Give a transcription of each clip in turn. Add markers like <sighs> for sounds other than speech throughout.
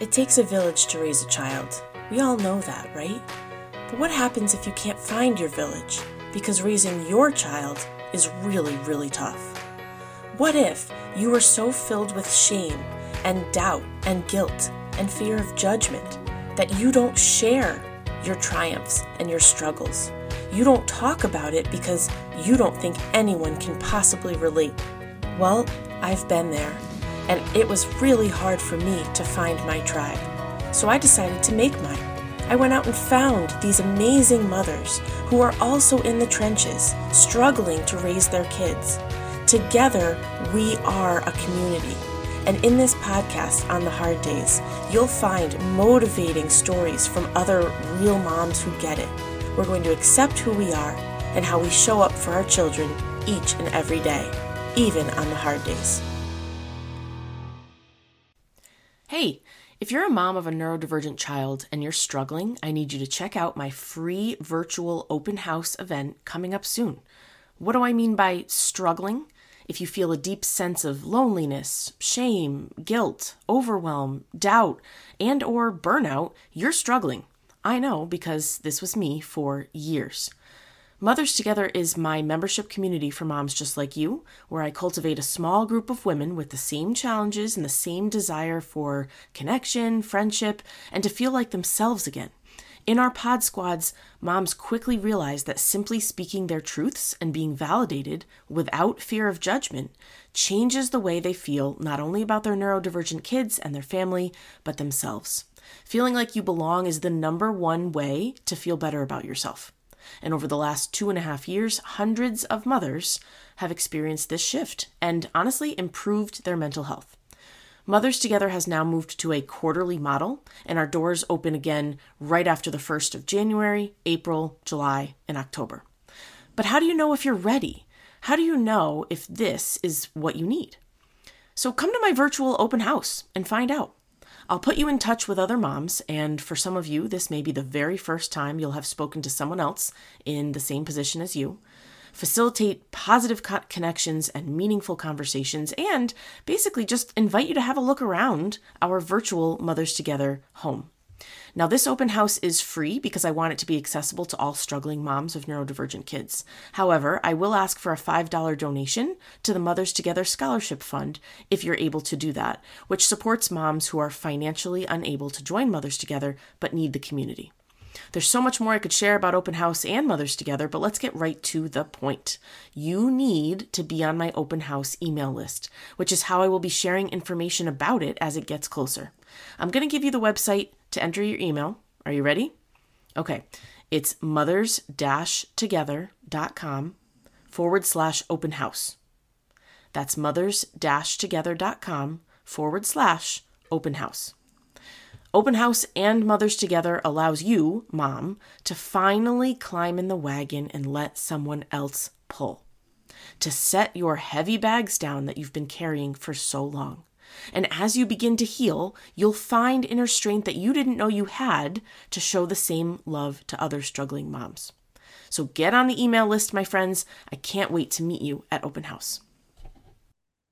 It takes a village to raise a child. We all know that, right? But what happens if you can't find your village? Because raising your child is really, really tough. What if you are so filled with shame and doubt and guilt and fear of judgment that you don't share your triumphs and your struggles? You don't talk about it because you don't think anyone can possibly relate. Well, I've been there, and it was really hard for me to find my tribe. So I decided to make mine. I went out and found these amazing mothers who are also in the trenches, struggling to raise their kids. Together, we are a community. And in this podcast on the hard days, you'll find motivating stories from other real moms who get it. We're going to accept who we are and how we show up for our children each and every day, even on the hard days. Hey, if you're a mom of a neurodivergent child and you're struggling, I need you to check out my free virtual open house event coming up soon. What do I mean by struggling? If you feel a deep sense of loneliness, shame, guilt, overwhelm, doubt, and or burnout, you're struggling. I know because this was me for years. Mothers Together is my membership community for moms just like you, where I cultivate a small group of women with the same challenges and the same desire for connection, friendship, and to feel like themselves again. In our pod squads, moms quickly realize that simply speaking their truths and being validated without fear of judgment changes the way they feel not only about their neurodivergent kids and their family, but themselves. Feeling like you belong is the number one way to feel better about yourself. And over the last two and a half years, hundreds of mothers have experienced this shift and honestly improved their mental health. Mothers Together has now moved to a quarterly model, and our doors open again right after the 1st of January, April, July, and October. But how do you know if you're ready? How do you know if this is what you need? So come to my virtual open house and find out. I'll put you in touch with other moms, and for some of you, this may be the very first time you'll have spoken to someone else in the same position as you. Facilitate positive co- connections and meaningful conversations, and basically just invite you to have a look around our virtual Mothers Together home. Now, this open house is free because I want it to be accessible to all struggling moms of neurodivergent kids. However, I will ask for a $5 donation to the Mothers Together Scholarship Fund if you're able to do that, which supports moms who are financially unable to join Mothers Together but need the community. There's so much more I could share about Open House and Mothers Together, but let's get right to the point. You need to be on my Open House email list, which is how I will be sharing information about it as it gets closer. I'm going to give you the website to enter your email. Are you ready? Okay. It's mothers together.com forward slash open house. That's mothers together.com forward slash open house. Open House and Mothers Together allows you, mom, to finally climb in the wagon and let someone else pull. To set your heavy bags down that you've been carrying for so long. And as you begin to heal, you'll find inner strength that you didn't know you had to show the same love to other struggling moms. So get on the email list, my friends. I can't wait to meet you at Open House.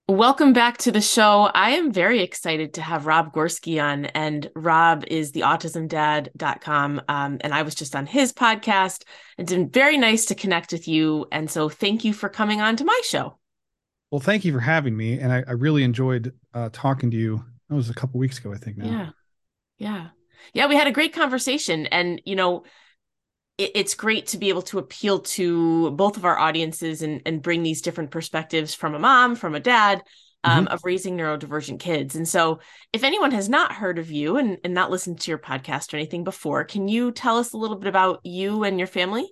Welcome back to the show. I am very excited to have Rob Gorski on, and Rob is the autismdad.com. Um, and I was just on his podcast. It's been very nice to connect with you. And so thank you for coming on to my show. Well, thank you for having me. And I, I really enjoyed uh, talking to you. That was a couple weeks ago, I think now. Yeah. Yeah. Yeah. We had a great conversation. And, you know, it, it's great to be able to appeal to both of our audiences and, and bring these different perspectives from a mom, from a dad, um, mm-hmm. of raising neurodivergent kids. And so, if anyone has not heard of you and, and not listened to your podcast or anything before, can you tell us a little bit about you and your family?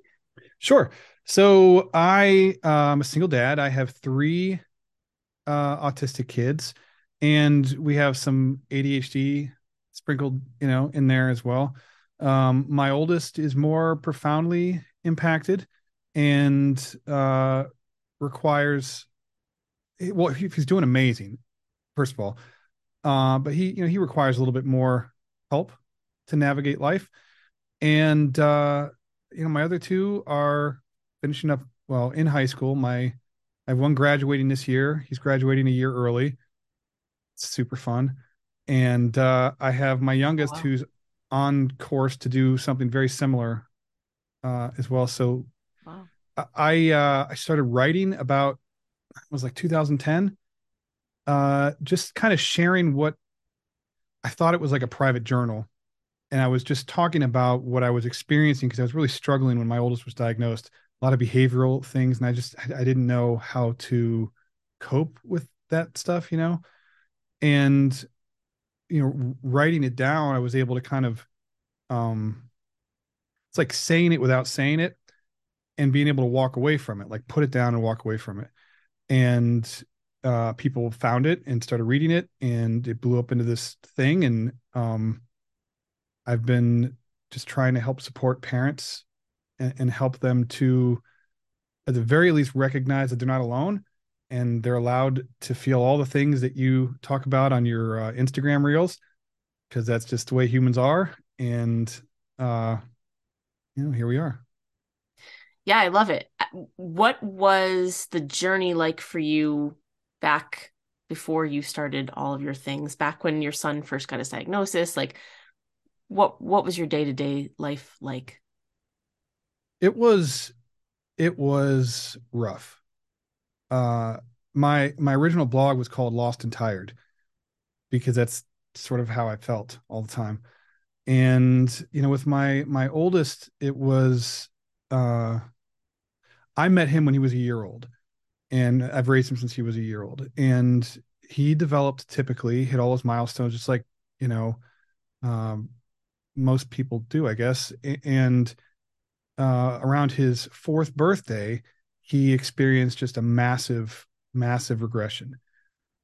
Sure. So, I am um, a single dad. I have three uh, autistic kids, and we have some ADHD sprinkled, you know, in there as well. Um, my oldest is more profoundly impacted and uh, requires well, he's doing amazing, first of all. Uh, but he, you know, he requires a little bit more help to navigate life. And uh, you know, my other two are finishing up well in high school. My I have one graduating this year. He's graduating a year early. It's super fun. and uh, I have my youngest wow. who's on course to do something very similar uh, as well. So Wow. I uh, I started writing about it was like 2010, uh, just kind of sharing what I thought it was like a private journal, and I was just talking about what I was experiencing because I was really struggling when my oldest was diagnosed. Lot of behavioral things, and I just I didn't know how to cope with that stuff, you know. And you know, writing it down, I was able to kind of um, it's like saying it without saying it and being able to walk away from it, like put it down and walk away from it. And uh, people found it and started reading it, and it blew up into this thing. And um, I've been just trying to help support parents and, and help them to, at the very least, recognize that they're not alone and they're allowed to feel all the things that you talk about on your uh, Instagram reels because that's just the way humans are. And uh, you know, here we are. Yeah, I love it. Uh, what was the journey like for you back before you started all of your things? Back when your son first got his diagnosis, like what what was your day-to-day life like? It was it was rough. Uh my my original blog was called Lost and Tired because that's sort of how I felt all the time. And you know, with my my oldest, it was uh I met him when he was a year old, and I've raised him since he was a year old. And he developed typically, hit all his milestones, just like you know um, most people do, I guess. And uh, around his fourth birthday, he experienced just a massive, massive regression.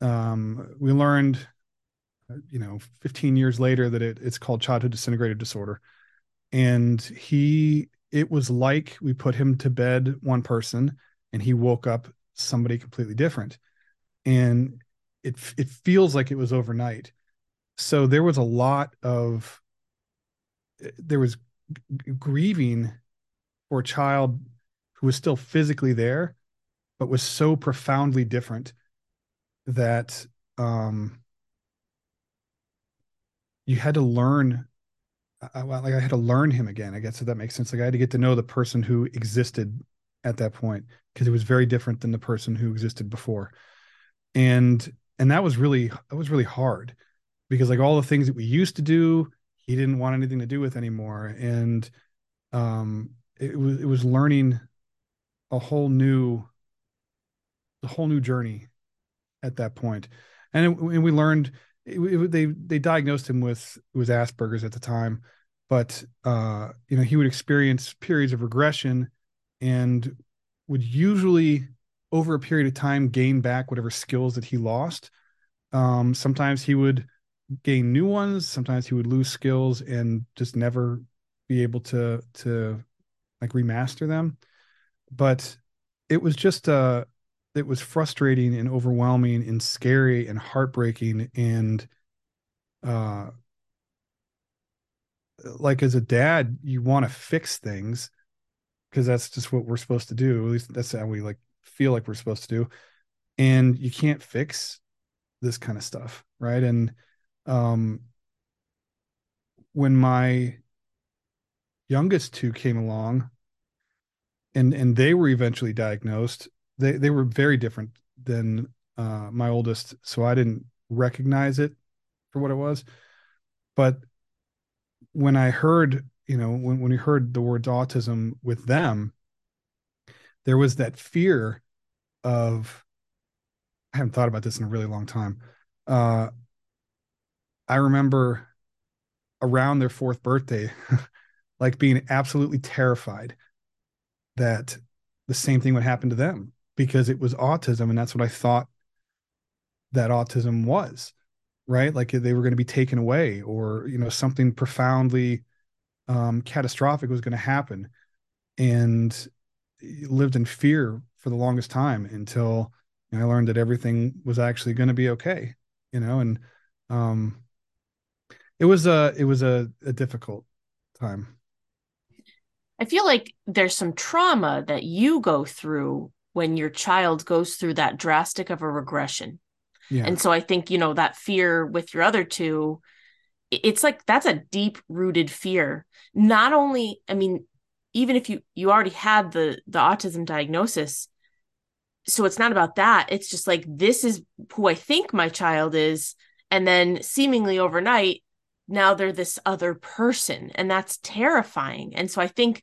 Um, we learned, you know, 15 years later that it, it's called childhood disintegrative disorder. And he it was like we put him to bed one person and he woke up somebody completely different and it it feels like it was overnight so there was a lot of there was grieving for a child who was still physically there but was so profoundly different that um you had to learn I, like I had to learn him again. I guess if that makes sense. Like I had to get to know the person who existed at that point because it was very different than the person who existed before. And and that was really that was really hard because like all the things that we used to do, he didn't want anything to do with anymore. And um it was it was learning a whole new a whole new journey at that. And, it, and we learned it, it, they they diagnosed him with with Asperger's at the time, but uh, you know he would experience periods of regression, and would usually over a period of time gain back whatever skills that he lost. Um, sometimes he would gain new ones. Sometimes he would lose skills and just never be able to to like remaster them. But it was just uh it was frustrating and overwhelming and scary and heartbreaking and uh like as a dad you want to fix things because that's just what we're supposed to do. At least that's how we like feel like we're supposed to do. And you can't fix this kind of stuff right? And um when my youngest two came along and and they were eventually diagnosed they they were very different than uh, my oldest, so I didn't recognize it for what it was. But when I heard, you know, when when we heard the words autism with them, there was that fear of. I haven't thought about this in a really long time. Uh, I remember around their fourth birthday, <laughs> like being absolutely terrified that the same thing would happen to them because it was autism and that's what I thought that autism was, right? Like they were going to be taken away or, you know, something profoundly um, catastrophic was going to happen. And lived in fear for the longest time until you know, I learned that everything was actually going to be okay, you know, and um, it was a it was a, a difficult time. I feel like there's some trauma that you go through when your child goes through that drastic of a regression. Yeah. And so I think, you know, that fear with your other two, it's like that's a deep rooted fear. Not only, I mean, even if you you already had the the autism diagnosis, so it's not about that. It's just like this is who I think my child is and then seemingly overnight now they're this other person and that's terrifying. And so I think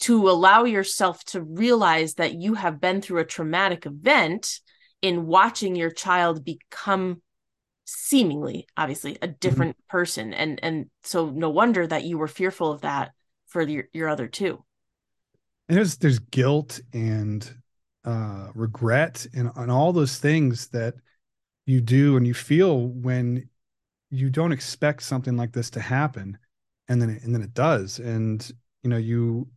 to allow yourself to realize that you have been through a traumatic event in watching your child become seemingly obviously a mm-hmm. different mm-hmm. person and and so no wonder that you were fearful of that for your, your other two and there's there's guilt and uh regret and, and all those things that you do and you feel when you don't expect something like this to happen. And then it, and then it does. And you know you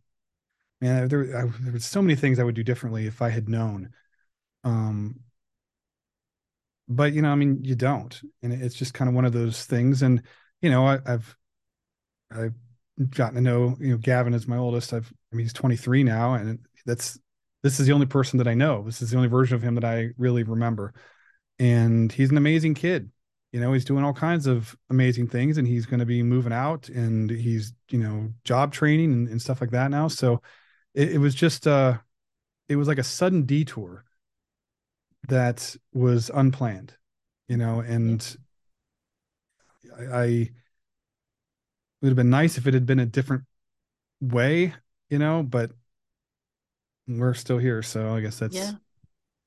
man there, I, there were so many things i would do differently if i had known. Um but you know i mean you don't. And it's just kind of one of those things. And you know I, have i've gotten to know you know gavin is my oldest. I've i mean he's 23 now. And that's this is the only person that i know. This is the only version of him that i really remember. And he's an amazing kid you know he's doing all kinds of amazing things and he's going to be moving out and he's you know job training and, and stuff like that now so it, it was just uh it was like a sudden detour that was unplanned, you know, and I, I it would have been nice if it had been a different way, you know, but we're still here. So I guess that's, yeah.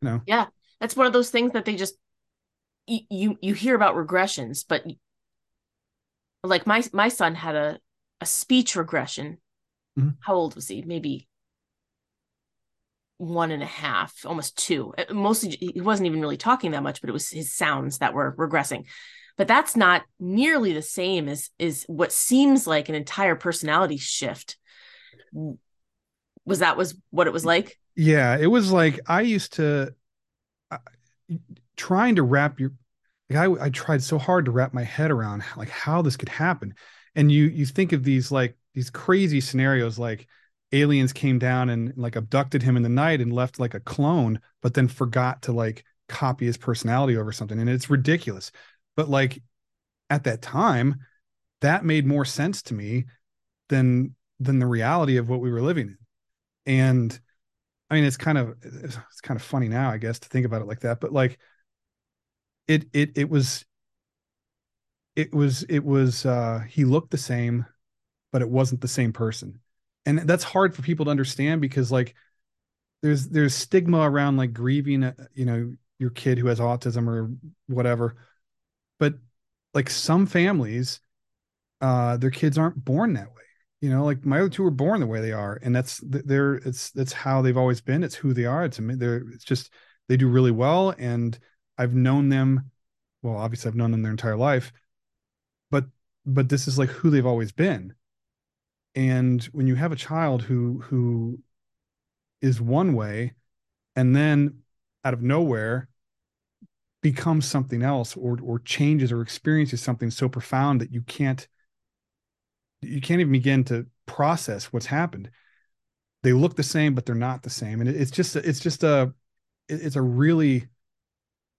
you know, yeah, that's one of those things that they just, you, you hear about regressions, but like my, my son had a, a speech regression. Mm-hmm. How old was he? Maybe one and a half, almost two. Uh, mostly, he wasn't even really talking that much, but it was his sounds that were regressing. But that's not nearly the same as is what seems like an entire personality shift. Was that was what it was like? Yeah, it was like I used to trying to wrap your. Like I, I tried so hard to wrap my head around like how this could happen, and you you think of these like these crazy scenarios like aliens came down and like abducted him in the night and left like a clone, but then forgot to like copy his personality over something. And it's ridiculous. But like at that time, that made more sense to me than than the reality of what we were living in. And I mean, it's kind of it's kind of funny now, I guess, to think about it like that. But like it it it was it was it was uh he looked the same, but it wasn't the same person. And that's hard for people to understand because like there's there's stigma around like grieving uh, you know your kid who has autism or whatever. But like some families uh their kids aren't born that way. You know like my other two were born the way they are and that's they're it's that's how they've always been. It's who they are. It's they're it's just they do really well and i've known them well obviously i've known them their entire life but but this is like who they've always been. And when you have a child who who is one way and then out of nowhere becomes something else or or changes or experiences something so profound that you can't you can't even begin to process what's happened. They look the same but they're not the same. And it's just it's just a it's a really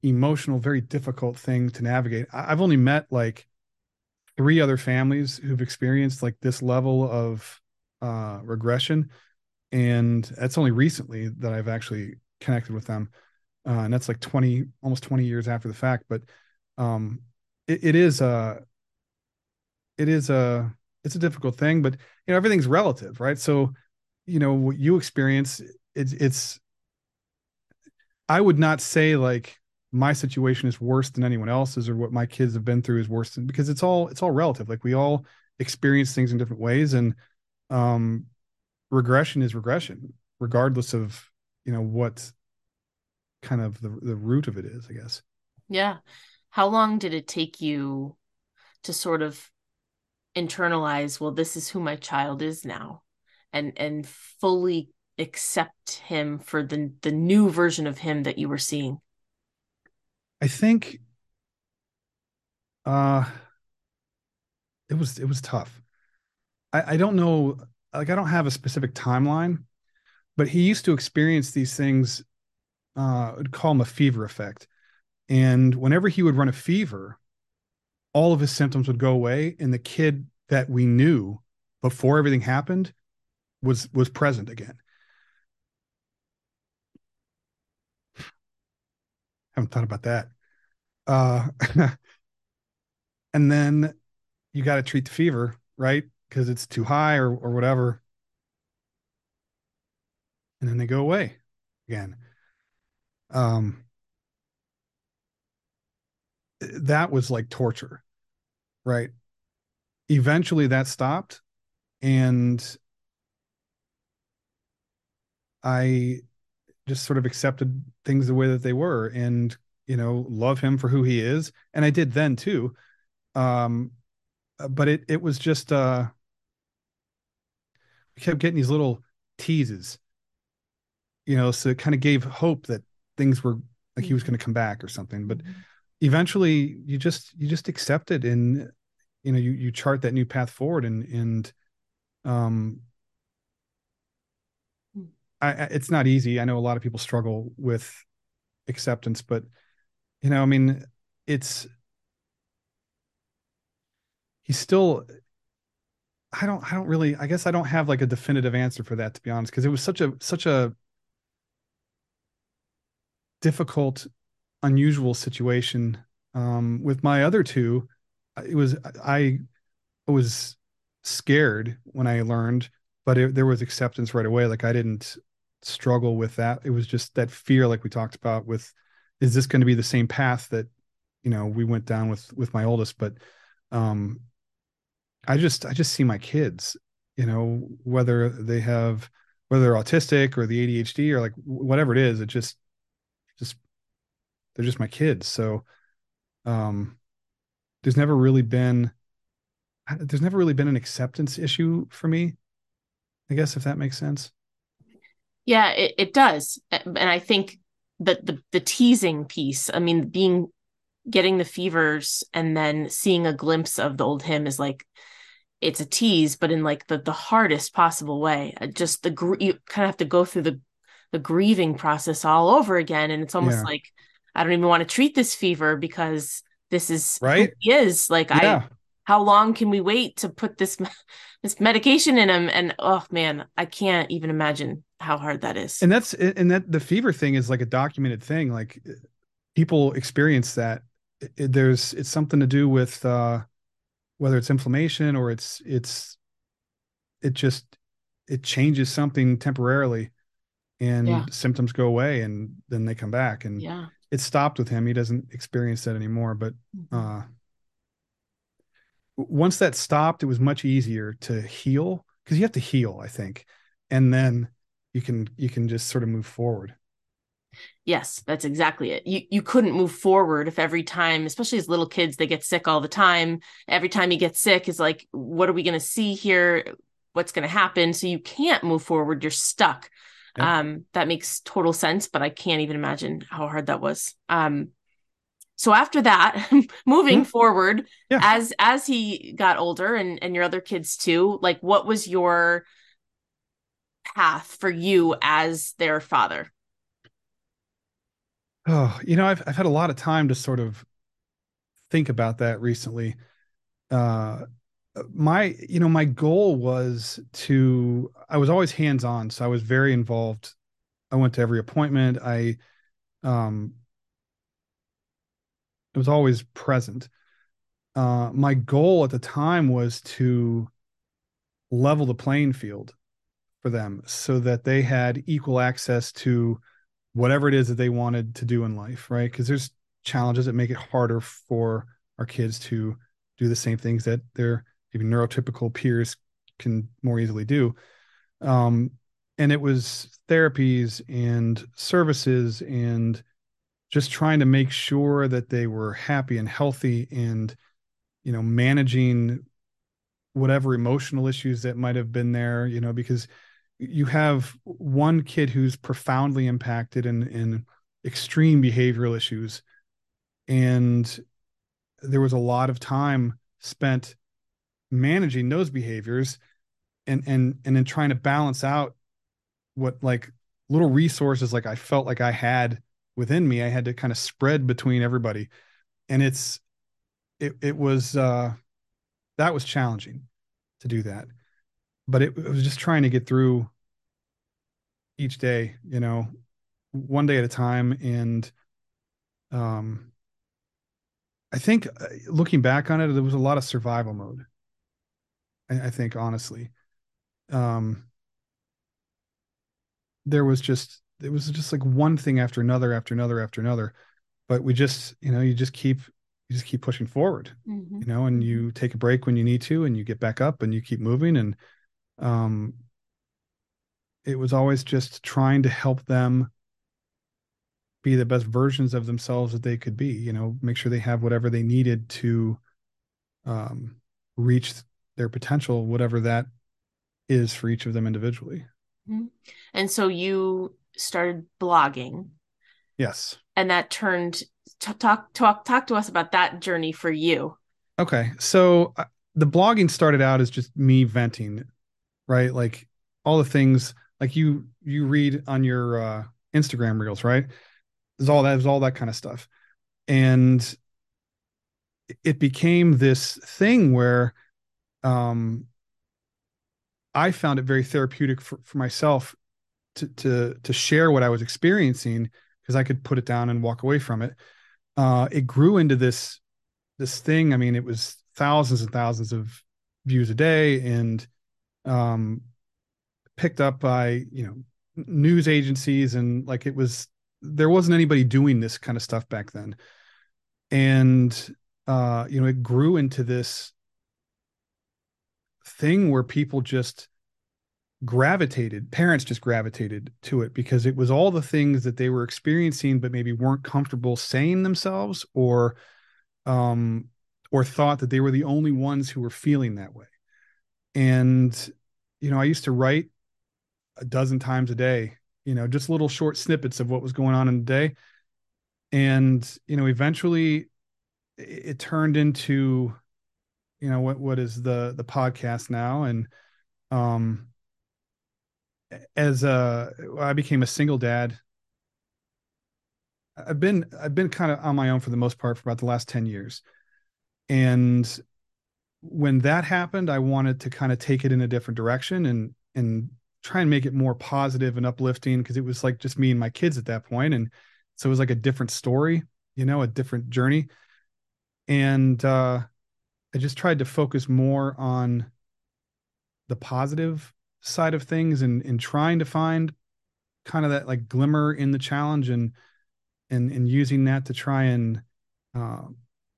emotional very difficult thing to navigate i've only met like three other families who've experienced like this level of uh, regression, and that's only recently that I've actually connected with them, uh, and that's like twenty, almost twenty years after the fact. But um, it, it is a, it is a, it's a difficult thing. But you know, everything's relative, right? So, you know, what you experience, it's it's. I would not say like my situation is worse than anyone else's or what my kids have been through is worse than because it's all it's all relative. Like we all experience things in different ways and um regression is regression regardless of you know what kind of the, the root of it is i guess. Yeah. How long did it take you to sort of internalize well this is who my child is now and and fully accept him for the the new version of him that you were seeing I think uh it was it was tough. I, I don't know like I don't have a specific timeline, but he used to experience these things uh I'd call them a fever effect And whenever he would run a fever, all of his symptoms would go away. And the kid that we knew before everything happened was was present again. haven't thought about that. Uh, <laughs> and then you got to treat the fever, right? Because it's too high or or whatever. And then they go away again. Um, that was like torture, right? Eventually that stopped and I just sort of accepted things the way that they were and you know love him for who he is. And i did then too. Um but it it was just uh we kept getting these little teases you know so it kind of gave hope that things were like he was going to come back or something. But eventually you just you just accept it and you know you you chart that new path forward and and um I, it's not easy. I know a lot of people struggle with acceptance, but you know, I mean, it's he's still I don't I don't really I guess I don't have like a definitive answer for that to be honest because it was such a such a difficult unusual situation um with my other two it was I was scared when I learned but it, there was acceptance right away like I didn't struggle with that. It was just that fear, like we talked about, with is this going to be the same path that you know we went down with with my oldest? But um, I just I just see my kids, you know, whether they have whether they're autistic or the ADHD or like whatever it is, it just just they're just my kids. So um, there's never really been there's never really been an acceptance issue for me. I guess if that makes sense. Yeah, it, it does. And I think that the the teasing piece, I mean, being getting the fevers and then seeing a glimpse of the old him is like it's a tease, but in like the the hardest possible way. Just the you kind of have to go through the the grieving process all over again, and it's almost yeah. like I don't even want to treat this fever because this is right. he is like yeah. I. How long can we wait to put this <laughs> this medication in him? And oh man, I can't even imagine how hard that is. And that's and that the fever thing is like a documented thing. Like people experience that. It, there's it's something to do with uh whether it's inflammation or it's it's it just it changes something temporarily and yeah. symptoms go away and then they come back and yeah it stopped with him he doesn't experience that anymore but mm-hmm. uh once that stopped it was much easier to heal because you have to heal i think and then you can you can just sort of move forward. Yes that's exactly it. You you couldn't move forward if every time especially as little kids they get sick all the time. Every time you get sick is like what are we going to see here? What's going to happen? So you can't move forward. You're stuck. Um that makes total sense but i can't even imagine how hard that was. Um so after that <laughs> moving mm-hmm. forward yeah. as as he got older and and your other kids too like what was your path for you as their father? Oh, you know, I've I've had a lot of time to sort of think about that recently. Uh my you know my goal was to i was always hands on so i was very involved i went to every appointment i um it was always present uh my goal at the time was to level the playing field for them so that they had equal access to whatever it is that they wanted to do in life, right? Because there's challenges that make it harder for our kids to do the same things that their even neurotypical peers can more easily do. Um, and it was therapies and services and just trying to make sure that they were happy and healthy and you know managing whatever emotional issues that might have been there you know because you have one kid who's profoundly impacted in in extreme behavioral issues. And there was a lot of time spent managing those behaviors and and and then trying to balance out what like little resources like I felt like I had within me i had to kind of spread between everybody. And it's it, it was uh that was challenging to do that but it, it was just trying to get through each day you know one day at a time and um i think uh, looking back on it there was a lot of survival mode i, I think honestly um there was just it was just like one thing after another after another after another but we just you know you just keep you just keep pushing forward mm-hmm. you know and mm-hmm. you take a break when you need to and you get back up and you keep moving and um it was always just trying to help them be the best versions of themselves that they could be you know make sure they have whatever they needed to um reach their potential whatever that is for each of them individually mm-hmm. and so you started blogging. Yes. And that turned talk talk talk to us about that journey for you. Okay. So uh, the blogging started out as just me venting, right? Like all the things like you you read on your uh Instagram reels, right? There's all that there's all that kind of stuff. And it became this thing where um I found it very therapeutic for, for myself to to to share what I was experiencing because I could put it down and walk away from it. Uh, it grew into this this thing. I mean, it was thousands and thousands of views a day, and um, picked up by you know news agencies, and like it was there wasn't anybody doing this kind of stuff back then, and uh, you know it grew into this thing where people just gravitated parents just gravitated to it because it was all the things that they were experiencing but maybe weren't comfortable saying themselves or um or thought that they were the only ones who were feeling that way and you know i used to write a dozen times a day you know just little short snippets of what was going on in the day and you know eventually it, turned into you know what what is the the podcast now and um as a I became a single dad. I've been I've been kind of on my own for the most part for about the last 10 years. And when that happened, I wanted to kind of take it in a different direction and and try and make it more positive and uplifting because it was like just me and my kids at that point and so it was like a different story, you know, a different journey. And uh I just tried to focus more on the positive side of things and and trying to find kind of that like glimmer in the challenge and and and using that to try and uh,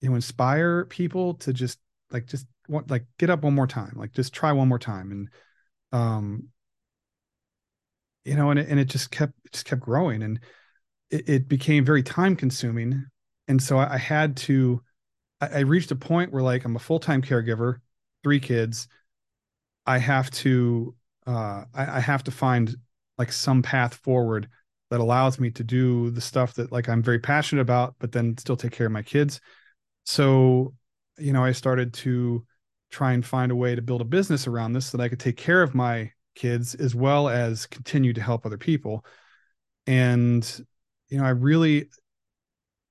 you know inspire people to just like just want like get up one more time like just try one more time. And um you know and it, and it just kept it just kept growing. And it, it became very time consuming. And so I, I had to I, I reached a point where like I'm a full-time caregiver three kids. I have to uh, I, I have to find like some path forward that allows me to do the stuff that like I'm very passionate about, but then still take care of my kids. So, you know, I started to try and find a way to build a business around this so that I could take care of my kids as well as continue to help other people. And, you know, I really,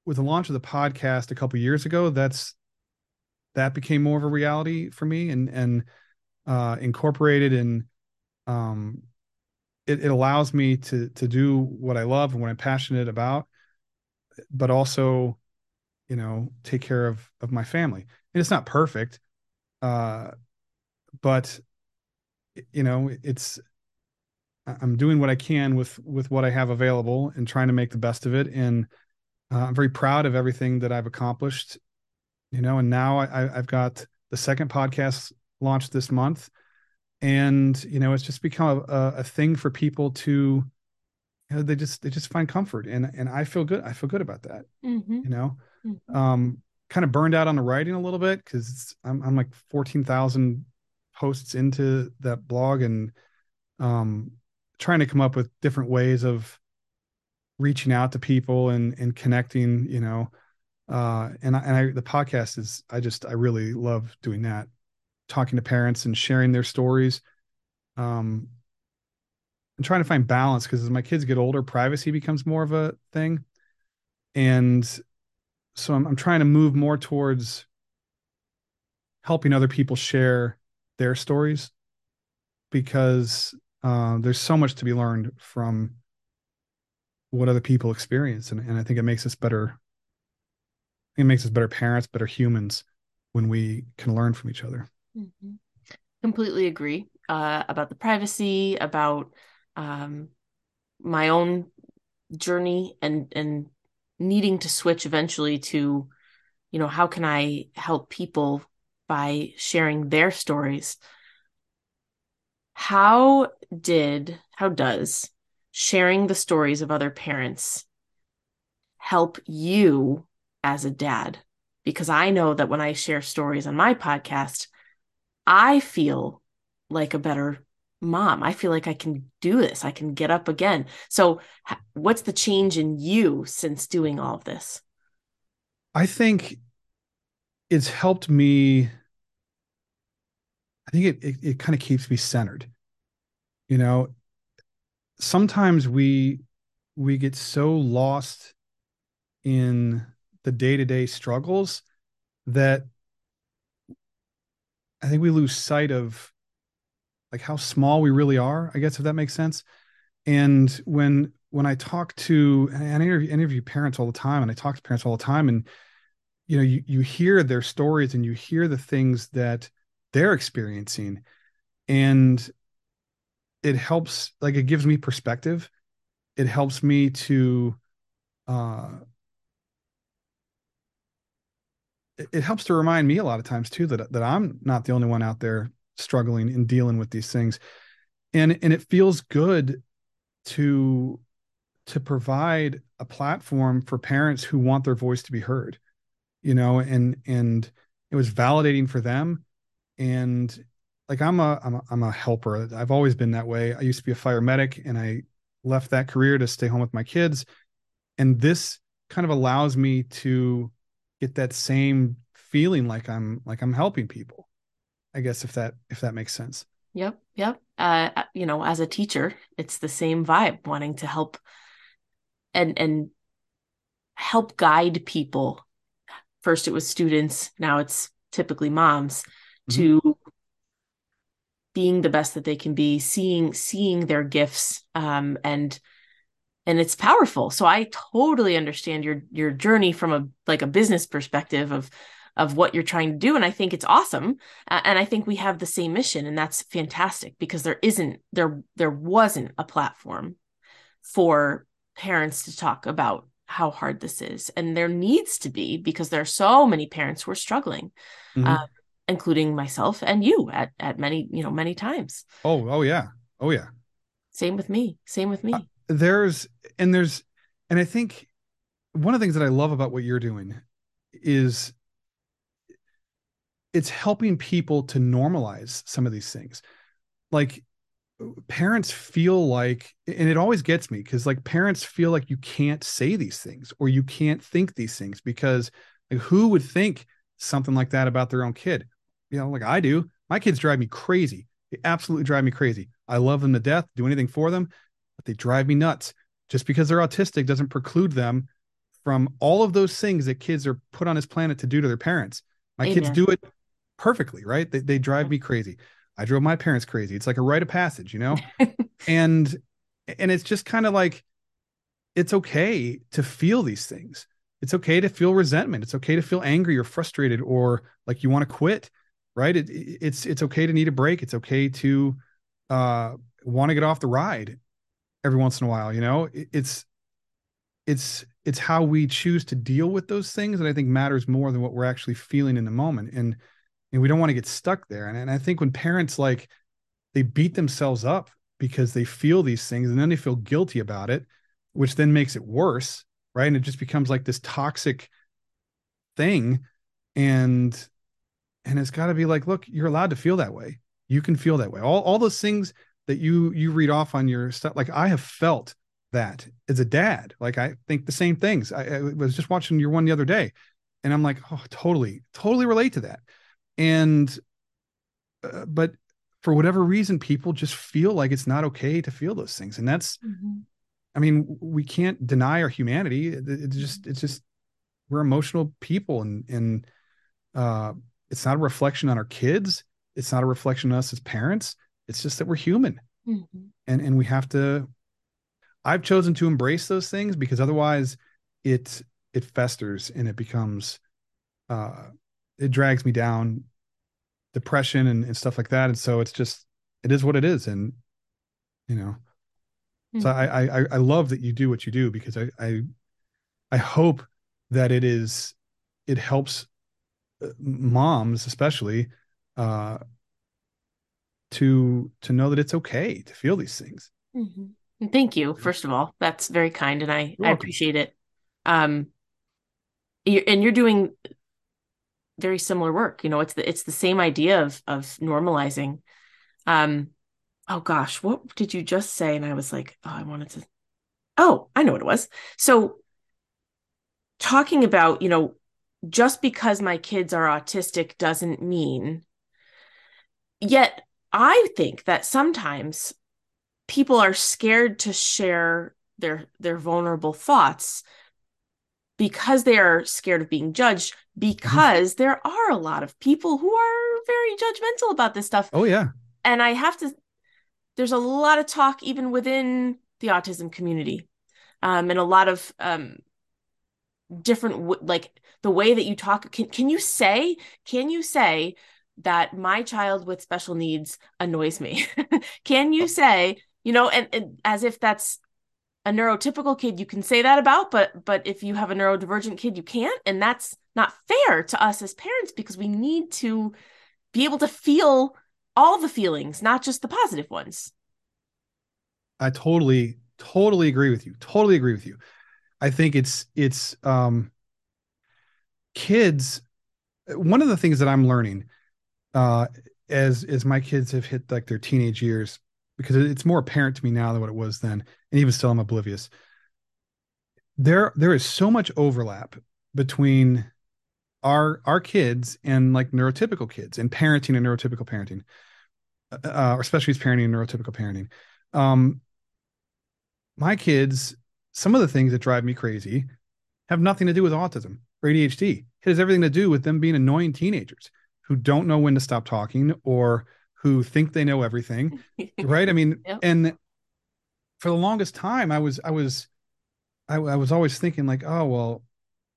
with the launch of the podcast a couple years ago, that's that became more of a reality for me and and uh, incorporated in um, it, it allows me to to do what I love and what I'm passionate about, but also, you know, take care of of my family. And it's not perfect, uh, but you know, it's I'm doing what I can with with what I have available and trying to make the best of it. And uh, I'm very proud of everything that I've accomplished. You know, and now I, I've got the second podcast launched this month and you know it's just become a, a thing for people to you know they just they just find comfort and and i feel good i feel good about that mm-hmm. you know mm-hmm. um kind of burned out on the writing a little bit because I'm, I'm like 14,000 posts into that blog and um trying to come up with different ways of reaching out to people and and connecting you know uh and I, and I the podcast is i just i really love doing that talking to parents and sharing their stories um and trying to find balance because as my kids get older privacy becomes more of a thing and so I'm, I'm trying to move more towards helping other people share their stories because uh, there's so much to be learned from what other people experience and, and i think it makes us better it makes us better parents better humans when we can learn from each other mm-hmm. completely agree uh, about the privacy about um, my own journey and and needing to switch eventually to you know how can i help people by sharing their stories? How did how does sharing the stories of other parents help you as a dad? Because i know that when i share stories on my podcast i feel like a better mom i feel like i can do this. I can get up again. So what's the change in you since doing all of this? I think it's helped me i think it it, it kind of keeps me centered you know? Sometimes we we get so lost in the day-to-day struggles that i think we lose sight of like how small we really are i guess if that makes sense. And when when i talk to and I interview, interview parents all the time and i talk to parents all the time and you know you, you hear their stories and you hear the things that they're experiencing and it helps like it gives me perspective. It helps me to uh it, it helps to remind me a lot of times too that that I'm not the only one out there struggling and dealing with these things. And and it feels good to to provide a platform for parents who want their voice to be heard you know and and it was validating for them. And like I'm a I'm a I'm a helper. I've always been that way. I used to be a fire medic and I left that career to stay home with my kids. And this kind of allows me to get that same feeling like I'm like I'm helping people I guess if that if that makes sense. Yep, yep. Uh, uh, you know, as a teacher, it's the same vibe, wanting to help and and help guide people. First, it was students. Now it's typically moms mm-hmm. to being the best that they can be, seeing seeing their gifts, um, and and it's powerful. So I totally understand your your journey from a like a business perspective of of what you're trying to do and i think it's awesome. Uh, and i think we have the same mission and that's fantastic because there isn't there there wasn't a platform for parents to talk about how hard this is. And there needs to be because there are so many parents who are struggling mm-hmm. uh, including myself and you at at many you know many times. Oh oh yeah. Oh yeah. Same with me. Same with me. Uh, there's and there's and i think one of the things that i love about what you're doing is it's helping people to normalize some of these things. Like parents feel like and it always gets me because like parents feel like you can't say these things or you can't think these things because like, who would think something like that about their own kid? You know like i do. My kids drive me crazy. They absolutely drive me crazy. I love them to death do anything for them but they drive me nuts. Just because they're autistic doesn't preclude them from all of those things that kids are put on this planet to do to their parents. My Amen. kids do it perfectly, right? They, they drive me crazy. I drove my parents crazy. It's like a rite of passage, you know? <laughs> and and it's just kind of like it's okay to feel these things. It's okay to feel resentment. It's okay to feel angry or frustrated or like you want to quit, right? It, it's it's okay to need a break. It's okay to uh want to get off the ride every once in a while, you know? It, it's it's it's how we choose to deal with those things that I think matters more than what we're actually feeling in the moment. And and we don't want to get stuck there. And, and i think when parents like they beat themselves up because they feel these things and then they feel guilty about it which then makes it worse right? And it just becomes like this toxic thing. And and it's got to be like look you're allowed to feel that way. You can feel that way. All, all those things that you you read off on your stuff like i have felt that as a dad. Like i think the same things. I, I was just watching your one the other day and i'm like oh totally totally relate to that and uh, but for whatever reason people just feel like it's not okay to feel those things and that's mm-hmm. I mean, we can't deny our humanity. It's just, it's just, we're emotional people, and and uh, it's not a reflection on our kids. It's not a reflection on us as parents. It's just that we're human, mm-hmm. and and we have to. I've chosen to embrace those things because otherwise, it it festers and it becomes, uh, it drags me down, depression and, and stuff like that. And so it's just, it is what it is, and you know so hmm. I, I I love that you do what you do because I I I hope that it is it helps uh, moms especially uh to to know that it's okay to feel these things. Mm-hmm. Thank you. First of all, that's very kind, and I I appreciate it. Um, you're, and you're doing very similar work. You know, it's the it's the same idea of of normalizing. Um, oh gosh, what did you just say? And I was like, oh, I wanted to. Oh, I know what it was. So, talking about, you know, just because my kids are autistic doesn't mean. Yet, I think that sometimes people are scared to share their their vulnerable thoughts because they are scared of being judged because mm-hmm. there are a lot of people who are very judgmental about this stuff. Oh yeah. And I have to there's a lot of talk even within the autism community um, and a lot of um, different w- like the way that you talk can, can you say can you say that my child with special needs annoys me <laughs> can you say you know and, and as if that's a neurotypical kid you can say that about but but if you have a neurodivergent kid you can't and that's not fair to us as parents because we need to be able to feel all the feelings, not just the positive ones. I totally, totally agree with you. Totally agree with you. I think it's it's um kids one of the things that I'm learning uh as as my kids have hit like their teenage years because it's more apparent to me now than what it was then and even still I'm oblivious. There there is so much overlap between our our kids and like neurotypical kids and parenting and neurotypical parenting uh, or especially as parenting and neurotypical parenting. Um my kids some of the things that drive me crazy have nothing to do with autism or adhd it has everything to do with them being annoying teenagers who don't know when to stop talking or who think they know everything <laughs> right i mean yep. and for the longest time i was i was I, I was always thinking like oh well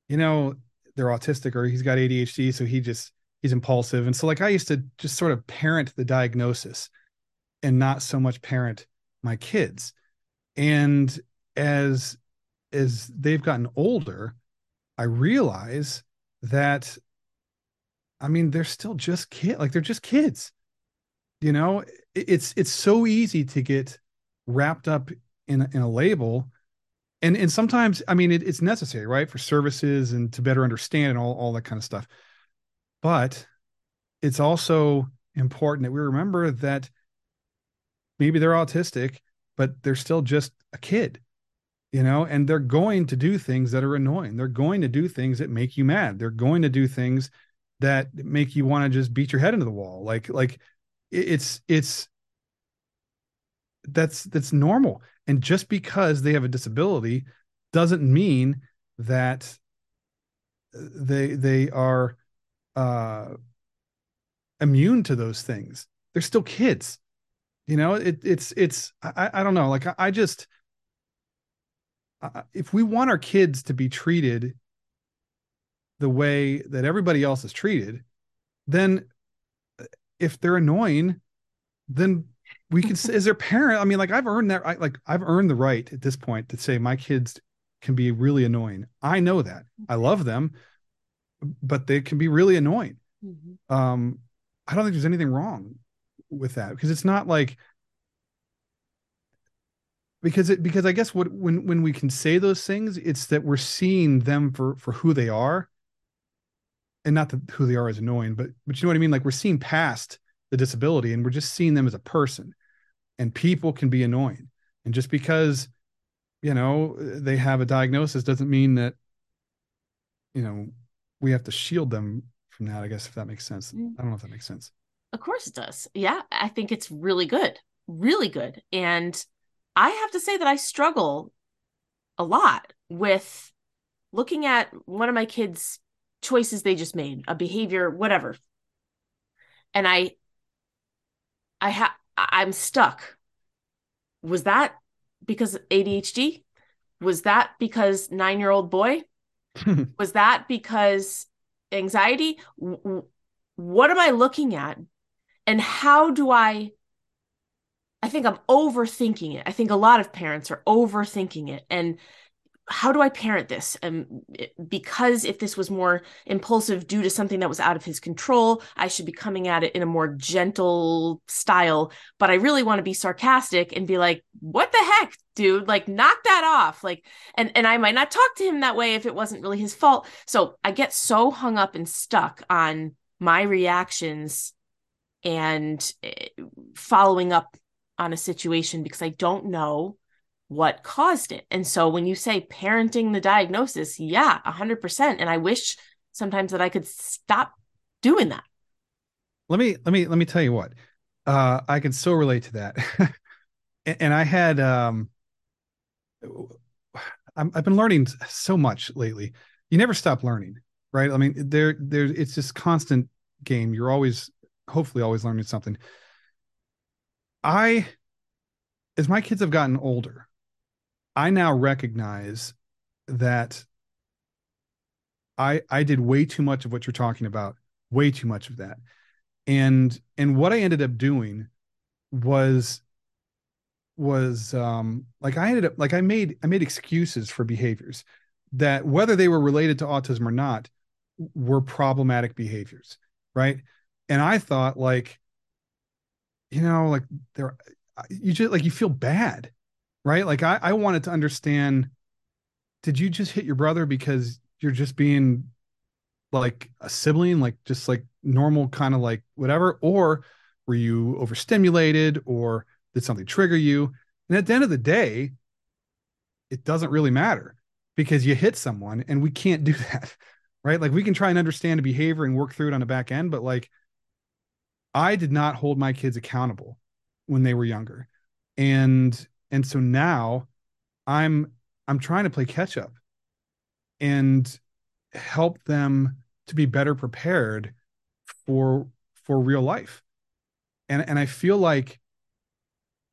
you know they're autistic or he's got ADHD, so he just he's impulsive. And so like I used to just sort of parent the diagnosis and not so much parent my kids. And as as they've gotten older, I realize that I mean they're still just kid like they're just kids. You know, it's it's so easy to get wrapped up in in a label. And and sometimes i mean it, it's necessary right for services and to better understand and all, all that kind of stuff. But it's also important that we remember that maybe they're autistic but they're still just a kid you know and they're going to do things that are annoying. They're going to do things that make you mad. They're going to do things that make you want to just beat your head into the wall. Like like it's it's that's that's normal. And just because they have a disability doesn't mean that they they are uh immune to those things. They're still kids. You know it, it's it's I, I don't know. Like i, I just if we want our kids to be treated the way that everybody else is treated then if they're annoying then we can say as their parent i mean like i've earned that I, like i've earned the right at this point to say my kids can be really annoying. I know that. I love them but they can be really annoying. Mm-hmm. um i don't think there's anything wrong with that because it's not like because it because i guess what when when we can say those things it's that we're seeing them for for who they are and not that who they are is annoying but but you know what i mean? Like we're seeing past the disability and we're just seeing them as a person. And people can be annoying. And just because you know they have a diagnosis doesn't mean that you know we have to shield them from that i guess if that makes sense. Mm. i don't know if that makes sense. Of course it does. Yeah i think it's really good really good. And i have to say that i struggle a lot with looking at one of my kids' choices they just made, a behavior, whatever. And I I have I'm stuck. Was that because ADHD? Was that because 9-year-old boy? <laughs> was that because anxiety? What am I looking at? And how do I I think I'm overthinking it. I think a lot of parents are overthinking it. And how do I parent this? And because if this was more impulsive due to something that was out of his control, I should be coming at it in a more gentle style. But I really want to be sarcastic and be like, what the heck, dude? Like, knock that off. Like, and, and I might not talk to him that way if it wasn't really his fault. So I get so hung up and stuck on my reactions and eh, following up on a situation because I don't know what caused it. And so when you say parenting the diagnosis, yeah, 100%. And I wish sometimes that I could stop doing that. Let me let me let me tell you what. Uh I can so relate to that. <laughs> and, and, I had um i have been learning so much lately. You never stop learning, right? I mean, there there it's just constant game. You're always hopefully always learning something. I as my kids have gotten older, I now recognize that I I did way too much of what you're talking about, way too much of that. And and what I ended up doing was was um like I ended up like I made I made excuses for behaviors that whether they were related to autism or not were problematic behaviors, right? And I thought like you know like there you just like you feel bad right? Like I, I wanted to understand did you just hit your brother because you're just being like a sibling, like just like normal kind of like whatever? Or were you overstimulated or did something trigger you? And at the end of the day, it doesn't really matter because you hit someone and we can't do <laughs> that. Right. Like we can try and understand a behavior and work through it on the back end, but like I did not hold my kids accountable when they were younger. And and so now i'm i'm trying to play catch up and help them to be better prepared for for real life. And and i feel like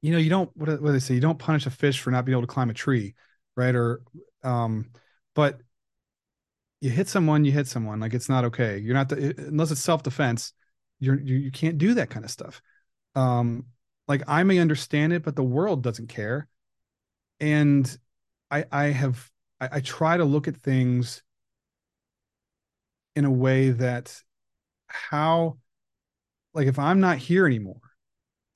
you know you don't what, what do they say? You don't punish a fish for not being able to climb a tree right? Or um but you hit someone you hit someone. Like it's not okay. You're not the, unless it's self-defense you're you, you can't do that kind of stuff. Um like i may understand it but the world doesn't care. And i i have I, I try to look at things in a way that how like if i'm not here anymore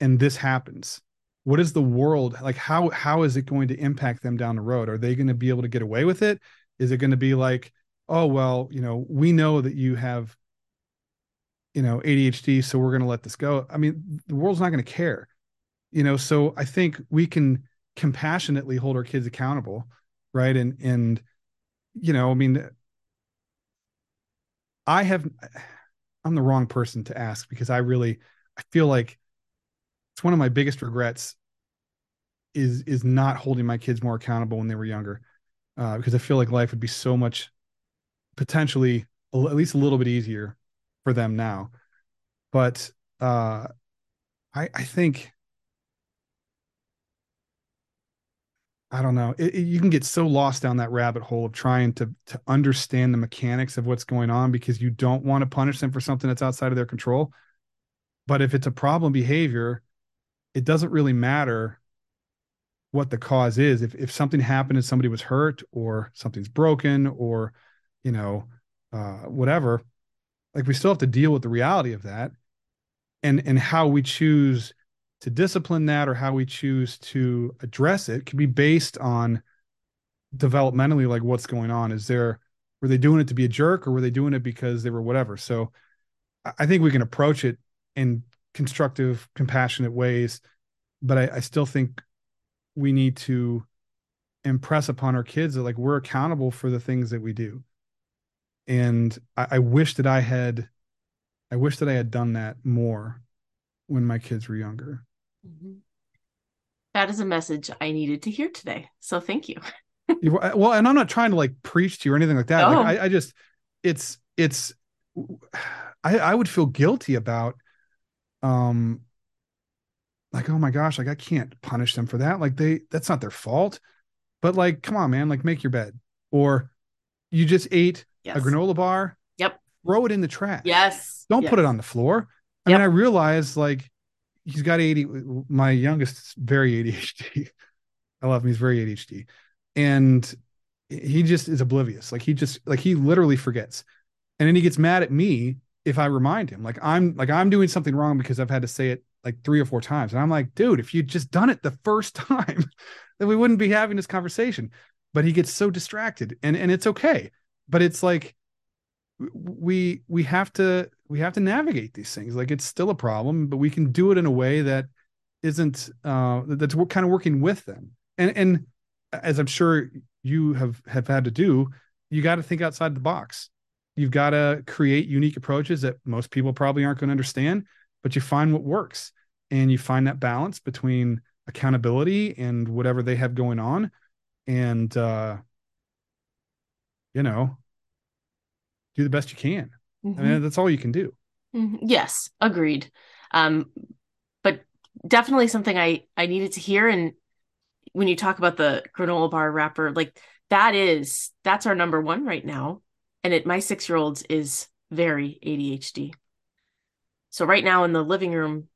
and this happens what is the world like how how is it going to impact them down the road? Are they going to be able to get away with it? Is it going to be like oh well you know we know that you have you know adhd so we're going to let this go. I mean the world's not going to care you know so i think we can compassionately hold our kids accountable right? And and you know i mean i have i'm the wrong person to ask because i really i feel like it's one of my biggest regrets is is not holding my kids more accountable when they were younger uh, because i feel like life would be so much potentially at least a little bit easier for them now. But uh i i think I don't know. It, it, you can get so lost down that rabbit hole of trying to to understand the mechanics of what's going on because you don't want to punish them for something that's outside of their control. But if it's a problem behavior, it doesn't really matter what the cause is. If if something happened and somebody was hurt or something's broken or you know uh, whatever, like we still have to deal with the reality of that, and and how we choose to discipline that or how we choose to address it can be based on developmentally like what's going on. Is there were they doing it to be a jerk or were they doing it because they were whatever? So i think we can approach it in constructive compassionate ways but i, I still think we need to impress upon our kids that like we're accountable for the things that we do. And I, I wish that i had i wish that i had done that more when my kids were younger Mm-hmm. That is a message I needed to hear today. So thank you. <laughs> well, and I'm not trying to like preach to you or anything like that. No. Like I, I just it's it's <sighs> I, I would feel guilty about um like oh my gosh like i can't punish them for that like they that's not their fault but like come on man like make your bed or you just ate Yes. a granola bar Yep. throw it in the trash Yes. don't yes. put it on the floor i Yep. mean i realize like he's got 80 my youngest is very adhd <laughs> i love him. He's very adhd and he just is oblivious. Like he just like he literally forgets. And then he gets mad at me if i remind him. Like i'm like i'm doing something wrong because i've had to say it like three or four times. And i'm like dude if you'd just done it the first <laughs> time then we wouldn't be having this conversation. But he gets so distracted. And and it's okay. But it's like we we have to we have to navigate these things. Like it's still a problem but we can do it in a way that isn't uh that's kind of working with them. And and as i'm sure you have have had to do you got to think outside the box. You've got to create unique approaches that most people probably aren't going to understand but you find what works. And you find that balance between accountability and whatever they have going on and uh you know do the best you can Mhm. I mean, that's all you can do. Mhm. Yes, agreed. Um, but definitely something I I needed to hear. And when you talk about the granola bar wrapper, like that is that's our number one right now. And it my six year old is very ADHD. So right now in the living room,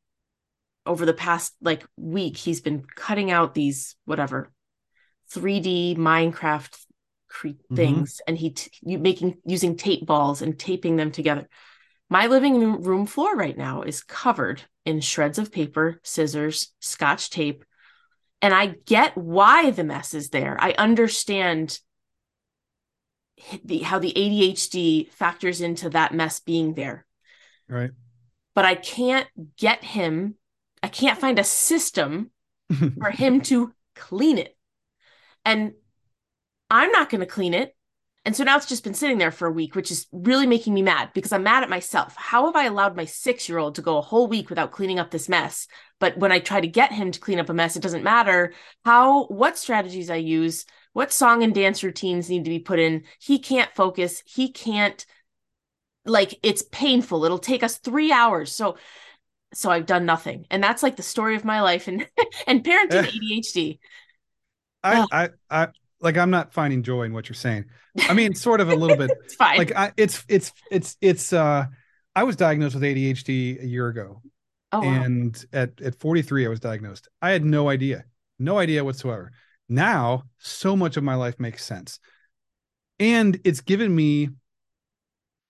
over the past like week, he's been cutting out these whatever 3D Minecraft cre- Mhm. things, and he t- you making using tape balls and taping them together. My living room- room floor right now is covered in shreds of paper, scissors, scotch tape, and I get why the mess is there. I understand the, how the ADHD factors into that mess being there Right. but I can't get him, I can't find a system <laughs> for him to clean it. And I'm not going to clean it. And so now it's just been sitting there for a week, which is really making me mad because I'm mad at myself. How have I allowed my six year old to go a whole week without cleaning up this mess? But when I try to get him to clean up a mess, it doesn't matter how, what strategies I use, what song and dance routines need to be put in. He can't focus. He can't, like, it's painful. It'll take us three hours. So, so I've done nothing. And that's like the story of my life and, <laughs> and parenting eh. ADHD. I, I, I, like, I'm not finding joy in what you're saying. I mean, sort of a little bit. <laughs> It's fine. Like, I, it's, it's, it's, it's. uh I was diagnosed with ADHD a year ago, oh, wow. and at at 43, I was diagnosed. I had no idea, no idea whatsoever. Now, so much of my life makes sense, and it's given me.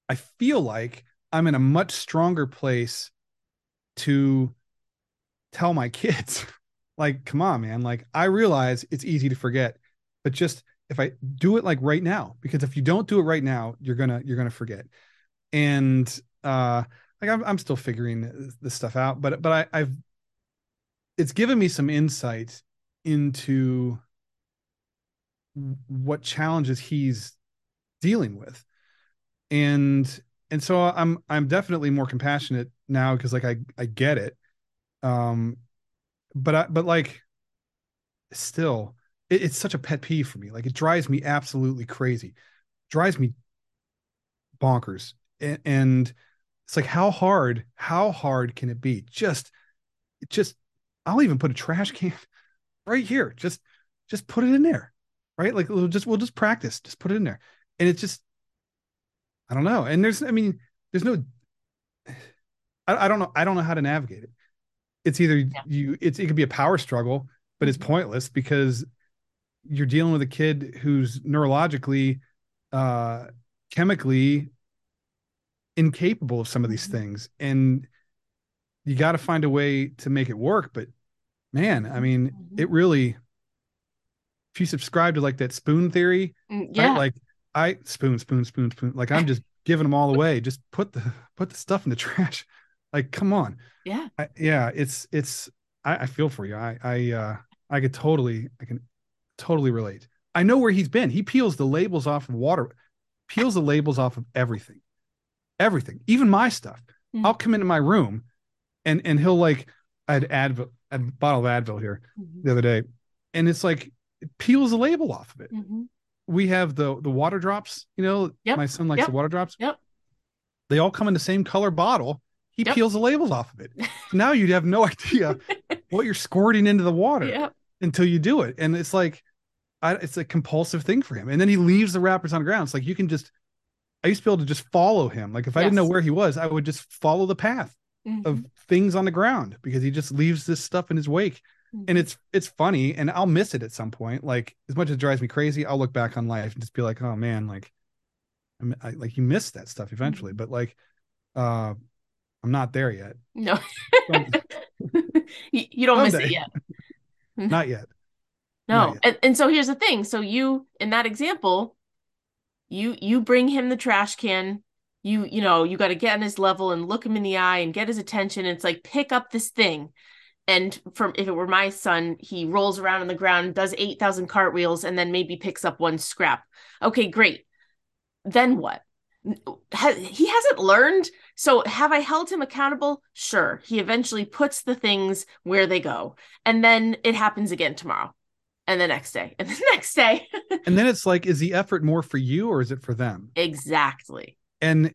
I feel like I'm in a much stronger place to tell my kids <laughs> like come on man like i realize it's easy to forget but just if i do it like right now because if you don't do it right now you're gonna you're gonna forget. And uh like i'm, I'm still figuring this stuff out but but I, i've it's given me some insight into what challenges he's dealing with. And and so i'm i'm definitely more compassionate now because like i i get it. Um but i but like still it, it's such a pet peeve for me. Like it drives me absolutely crazy. Drives me bonkers. And, and it's like how hard how hard can it be? Just just i'll even put a trash can <laughs> right here. Just just put it in there right? Like we'll just we'll just practice. Just put it in there. And it's just i don't know. And there's i mean there's no <sighs> I, I don't know i don't know how to navigate it. It's either you it's it could be a power struggle but it's Mhm. pointless because you're dealing with a kid who's neurologically uh chemically incapable of some of these Mhm. things and you got to find a way to make it work but man i mean Mhm. it really if you subscribe to like that spoon theory Mm, right? yeah. like i spoon spoon spoon spoon like i'm just <laughs> giving them all away just put the put the stuff in the <laughs> trash like come on yeah. I, yeah it's it's I, I feel for you i i uh i could totally i can totally relate i know where he's been he peels the labels off of water peels the labels off of everything everything even my stuff Mhm. i'll come into my room and and he'll like i had advil a bottle of advil here Mhm. the other day and it's like it peels the label off of it. Mhm. We have the the water drops. You know, Yep, my son likes yep, the water drops. Yep. They all come in the same color bottle. He Yep. peels the labels off of it. <laughs> Now you'd have no idea <laughs> what you're squirting into the water Yep. Until you do it. And it's like, I, it's a compulsive thing for him. And then he leaves the wrappers on the ground. It's like you can just, I used to be able to just follow him. Like if I didn't know where he was, I would just follow the path of Mhm. things on the ground because he just leaves this stuff in his wake. And Mhm. it's it's funny, and I'll miss it at some point. Like as much as it drives me crazy, I'll look back on life and just be like, oh man, like, I, like you miss that stuff eventually. Mm-hmm. But like, uh, I'm not there yet. no. <laughs> You, you don't miss it yet. Mm-hmm. not yet. No. yet. And, and so here's the thing. So you in that example, you you bring him the trash can. You you know, you got to get on his level and look him in the eye and get his attention. It's like pick up this thing. And from if it were my son, he rolls around on the ground, does 8,000 cartwheels and then maybe picks up one scrap. Okay, great. Then what? He hasn't learned. So have I held him accountable? Sure. He eventually puts the things where they go. And then it happens again tomorrow and the next day and <laughs> the next day. And then it's like, is the effort more for you or is it for them? exactly. And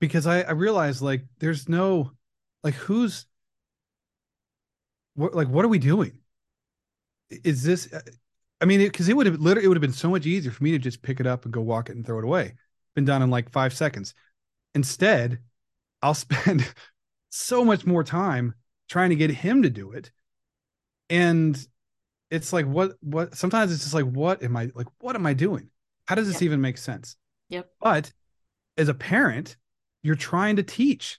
because I I realize like there's no like who's what like what are we doing? Is this? Uh, I mean, because it, would have literally it would have been so much easier for me to just pick it up and go walk it and throw it away. Been done in like five seconds. Instead, I'll spend <laughs> so much more time trying to get him to do it, and it's like what what sometimes it's just like what am I like what am I doing? How does this Yep. even make sense? Yep. But as a parent, you're trying to teach,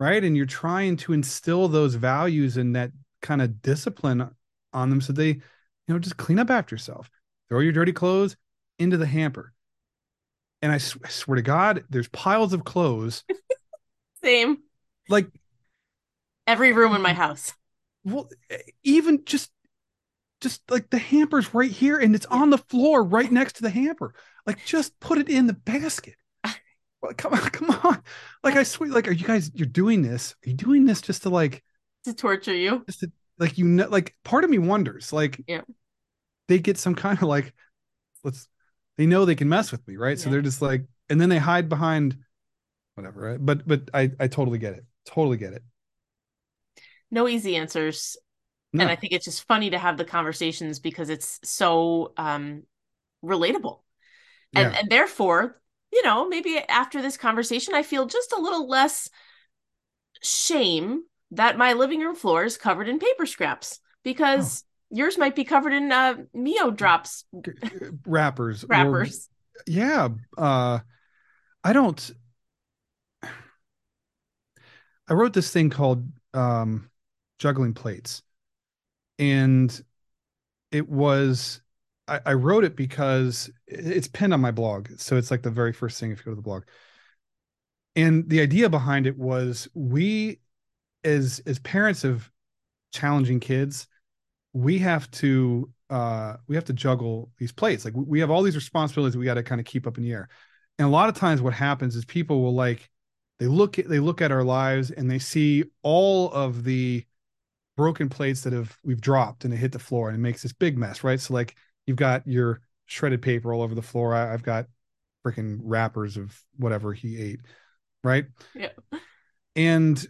right? And you're trying to instill those values and that kind of discipline on them so they, you know, just clean up after yourself. Throw your dirty clothes into the hamper. And I, sw- I swear to God, there's piles of clothes. <laughs> Same. Like, Every room in my house. well, even just, just like the hamper's right here and it's on the floor right next to the hamper. Like, just put it in the basket. Well, come on, <laughs> come on. Like, I swear, like, are you guys, you're doing this? Are you doing this just to like, To torture you. just to, like you know like part of me wonders like Yeah. they get some kind of like let's they know they can mess with me right so they're just like and then they hide behind whatever right? But but i i totally get it. Totally get it. No easy answers. no. And I think it's just funny to have the conversations because it's so um relatable. And yeah. and therefore, you know, maybe after this conversation I feel just a little less shame that my living room floor is covered in paper scraps because yours might be covered in uh Mio drops. Wrappers or- wrappers. yeah uh i don't i wrote this thing called um juggling plates. And it was I, I wrote it because it's pinned on my blog. So it's like the very first thing if you go to the blog. And the idea behind it was we as as parents of challenging kids we have to uh we have to juggle these plates. Like we- we have all these responsibilities we got to kind of keep up in the air. And a lot of times what happens is people will like they look at they look at our lives and they see all of the broken plates that have we've dropped and it hit the floor and it makes this big mess right? So like you've got your shredded paper all over the floor. I, i've got freaking wrappers of whatever he ate right? Yeah. and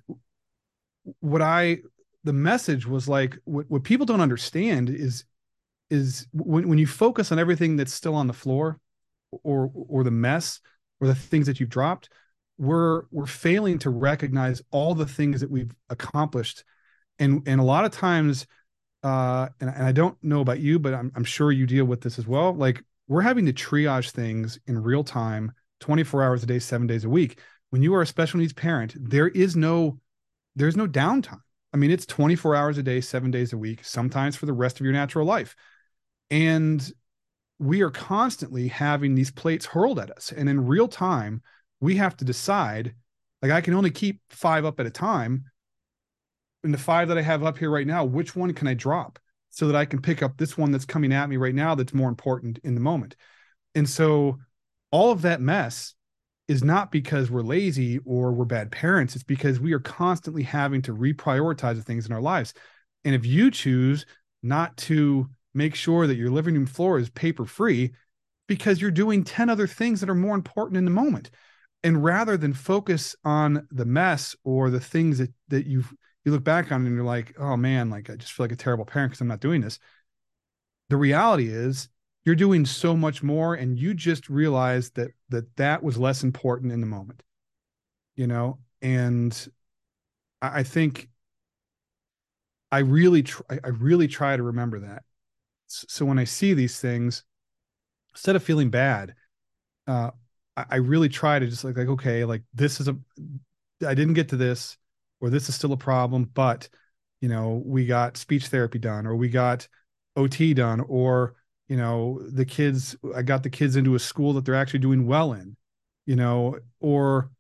what i the message was like what, what people don't understand is is when, when you focus on everything that's still on the floor or or the mess or the things that you've dropped we're we're failing to recognize all the things that we've accomplished. And and a lot of times uh and, and i don't know about you but I'm, I'm sure you deal with this as well. Like we're having to triage things in real time 24 hours a day seven days a week. When you are a special needs parent there is no there's no downtime. I mean it's 24 hours a day seven days a week sometimes for the rest of your natural life. And we are constantly having these plates hurled at us. And in real time we have to decide like i can only keep five up at a time. And the five that i have up here right now which one can i drop so that i can pick up this one that's coming at me right now that's more important in the moment? And so all of that mess is not because we're lazy or we're bad parents. It's because we are constantly having to reprioritize the things in our lives. And if you choose not to make sure that your living room floor is paper free because you're doing 10 other things that are more important in the moment and rather than focus on the mess or the things that that you you look back on and you're like oh man like i just feel like a terrible parent because i'm not doing this. The reality is you're doing so much more and you just realize that that that was less important in the moment you know? And i, I think i really try i really try to remember that. So when i see these things instead of feeling bad uh I, really try to just like like okay like this is a i didn't get to this or this is still a problem but you know we got speech therapy done or we got ot done or you know the kids i got the kids into a school that they're actually doing well in you know or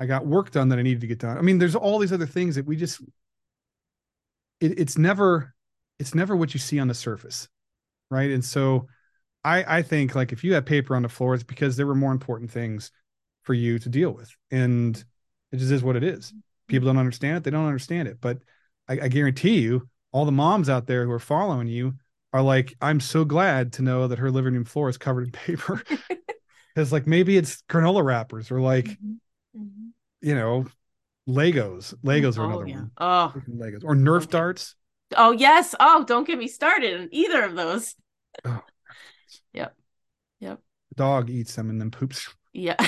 i got work done that i needed to get done. I mean there's all these other things that we just it, it's never it's never what you see on the surface right? And so i i think like if you have paper on the floor it's because there were more important things for you to deal with and it just is what it is people don't understand it they don't understand it but i, I guarantee you all the moms out there who are following you are like, I'm so glad to know that her living room floor is covered in paper. <laughs> <laughs> Because like maybe it's granola wrappers or like, mm-hmm. Mm-hmm. you know, Legos. Legos are oh, another yeah. one. Oh, Legos or Nerf darts. Oh yes. Oh, don't get me started on either of those. Oh. Yep. Yep. The dog eats them and then poops. Yeah. <laughs>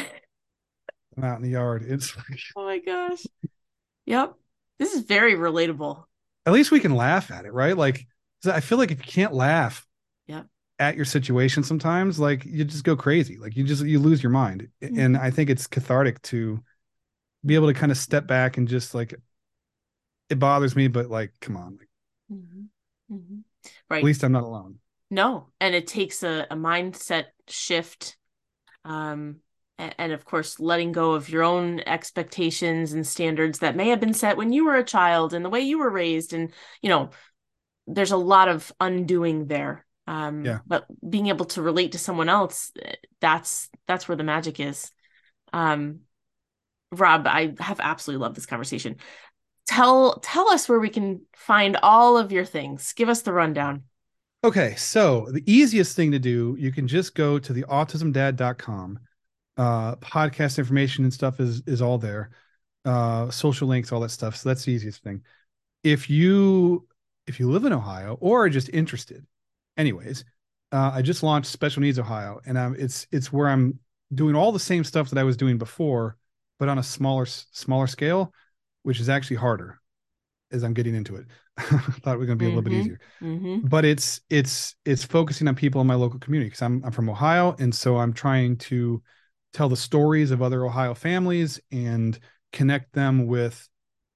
<laughs> out in the yard. It's like, oh my gosh. Yep. This is very relatable. At least we can laugh at it, right? Like I feel like if you can't laugh yeah. at your situation sometimes, like you just go crazy. Like you just you lose your mind. Mm-hmm. And I think it's cathartic to be able to kind of step back and just like it bothers me, but like, come on. Mm-hmm. Mm-hmm. Right. At least I'm not alone. No. And it takes a, a mindset shift. Um and, and of course letting go of your own expectations and standards that may have been set when you were a child and the way you were raised and you know there's a lot of undoing there um yeah. but being able to relate to someone else that's that's where the magic is um rob i have absolutely loved this conversation tell tell us where we can find all of your things give us the rundown okay so the easiest thing to do you can just go to theautismdad.com uh podcast information and stuff is is all there. Uh social links all that stuff. So that's the easiest thing. If you if you live in Ohio or are just interested, anyways, uh, I just launched Special Needs Ohio, and I'm, it's it's where I'm doing all the same stuff that I was doing before, but on a smaller smaller scale, which is actually harder as I'm getting into it. <laughs> thought it was going to be a little bit mm-hmm. easier, mm-hmm. but it's it's it's focusing on people in my local community because I'm I'm from Ohio, and so I'm trying to tell the stories of other Ohio families and connect them with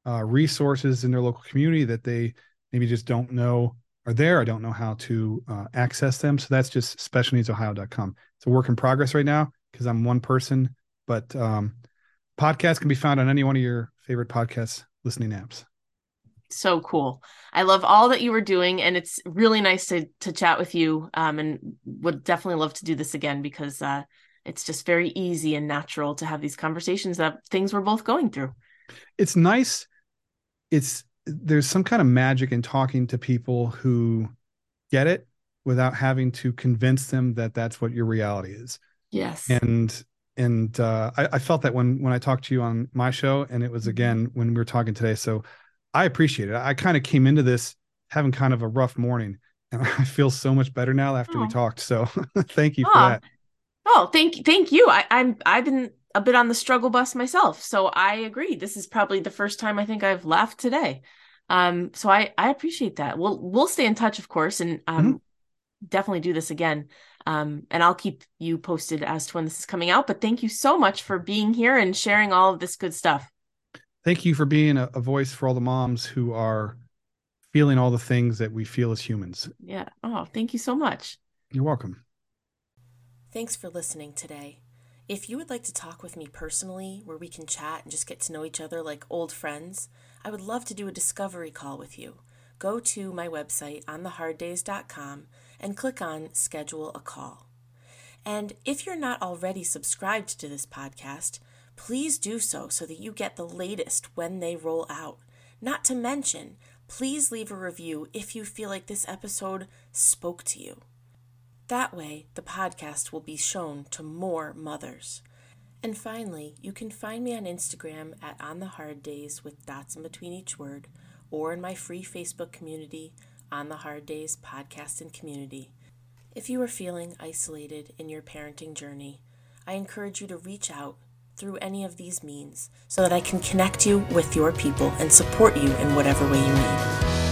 uh, resources in their local community that they maybe just don't know are there. I don't know how to uh, access them. So that's just specialneedsohio.com. It's a work in progress right now because I'm one person, but um, podcast can be found on any one of your favorite podcast listening apps. So cool. I love all that you were doing, and it's really nice to to chat with you. Um, and would definitely love to do this again because uh, it's just very easy and natural to have these conversations that things we're both going through. It's nice. It's there's some kind of magic in talking to people who get it without having to convince them that that's what your reality is. Yes. And and uh, I, I, felt that when when I talked to you on my show, and it was mm-hmm. again when we were talking today. So I appreciate it. I kind of came into this having kind of a rough morning, and <laughs> I feel so much better now after oh. we talked. So <laughs> thank you oh. for that. Oh, thank thank you. I, I'm I've been a bit on the struggle bus myself. So I agree. This is probably the first time I think I've laughed today. Um, so I I appreciate that. We'll we'll stay in touch, of course, and um, mm-hmm. definitely do this again. Um, and I'll keep you posted as to when this is coming out. But thank you so much for being here and sharing all of this good stuff. Thank you for being a, a voice for all the moms who are feeling all the things that we feel as humans. Yeah. Oh, thank you so much. You're welcome. Thanks for listening today. If you would like to talk with me personally, where we can chat and just get to know each other like old friends, I would love to do a discovery call with you. Go to my website ontheharddays.com and click on Schedule a Call. And if you're not already subscribed to this podcast, please do so so that you get the latest when they roll out. Not to mention, please leave a review if you feel like this episode spoke to you. That way, the podcast will be shown to more mothers. And finally, you can find me on Instagram at On the Hard Days with dots in between each word, or in my free Facebook community, On the Hard Days Podcast and Community. If you are feeling isolated in your parenting journey, I encourage you to reach out through any of these means so that I can connect you with your people and support you in whatever way you need.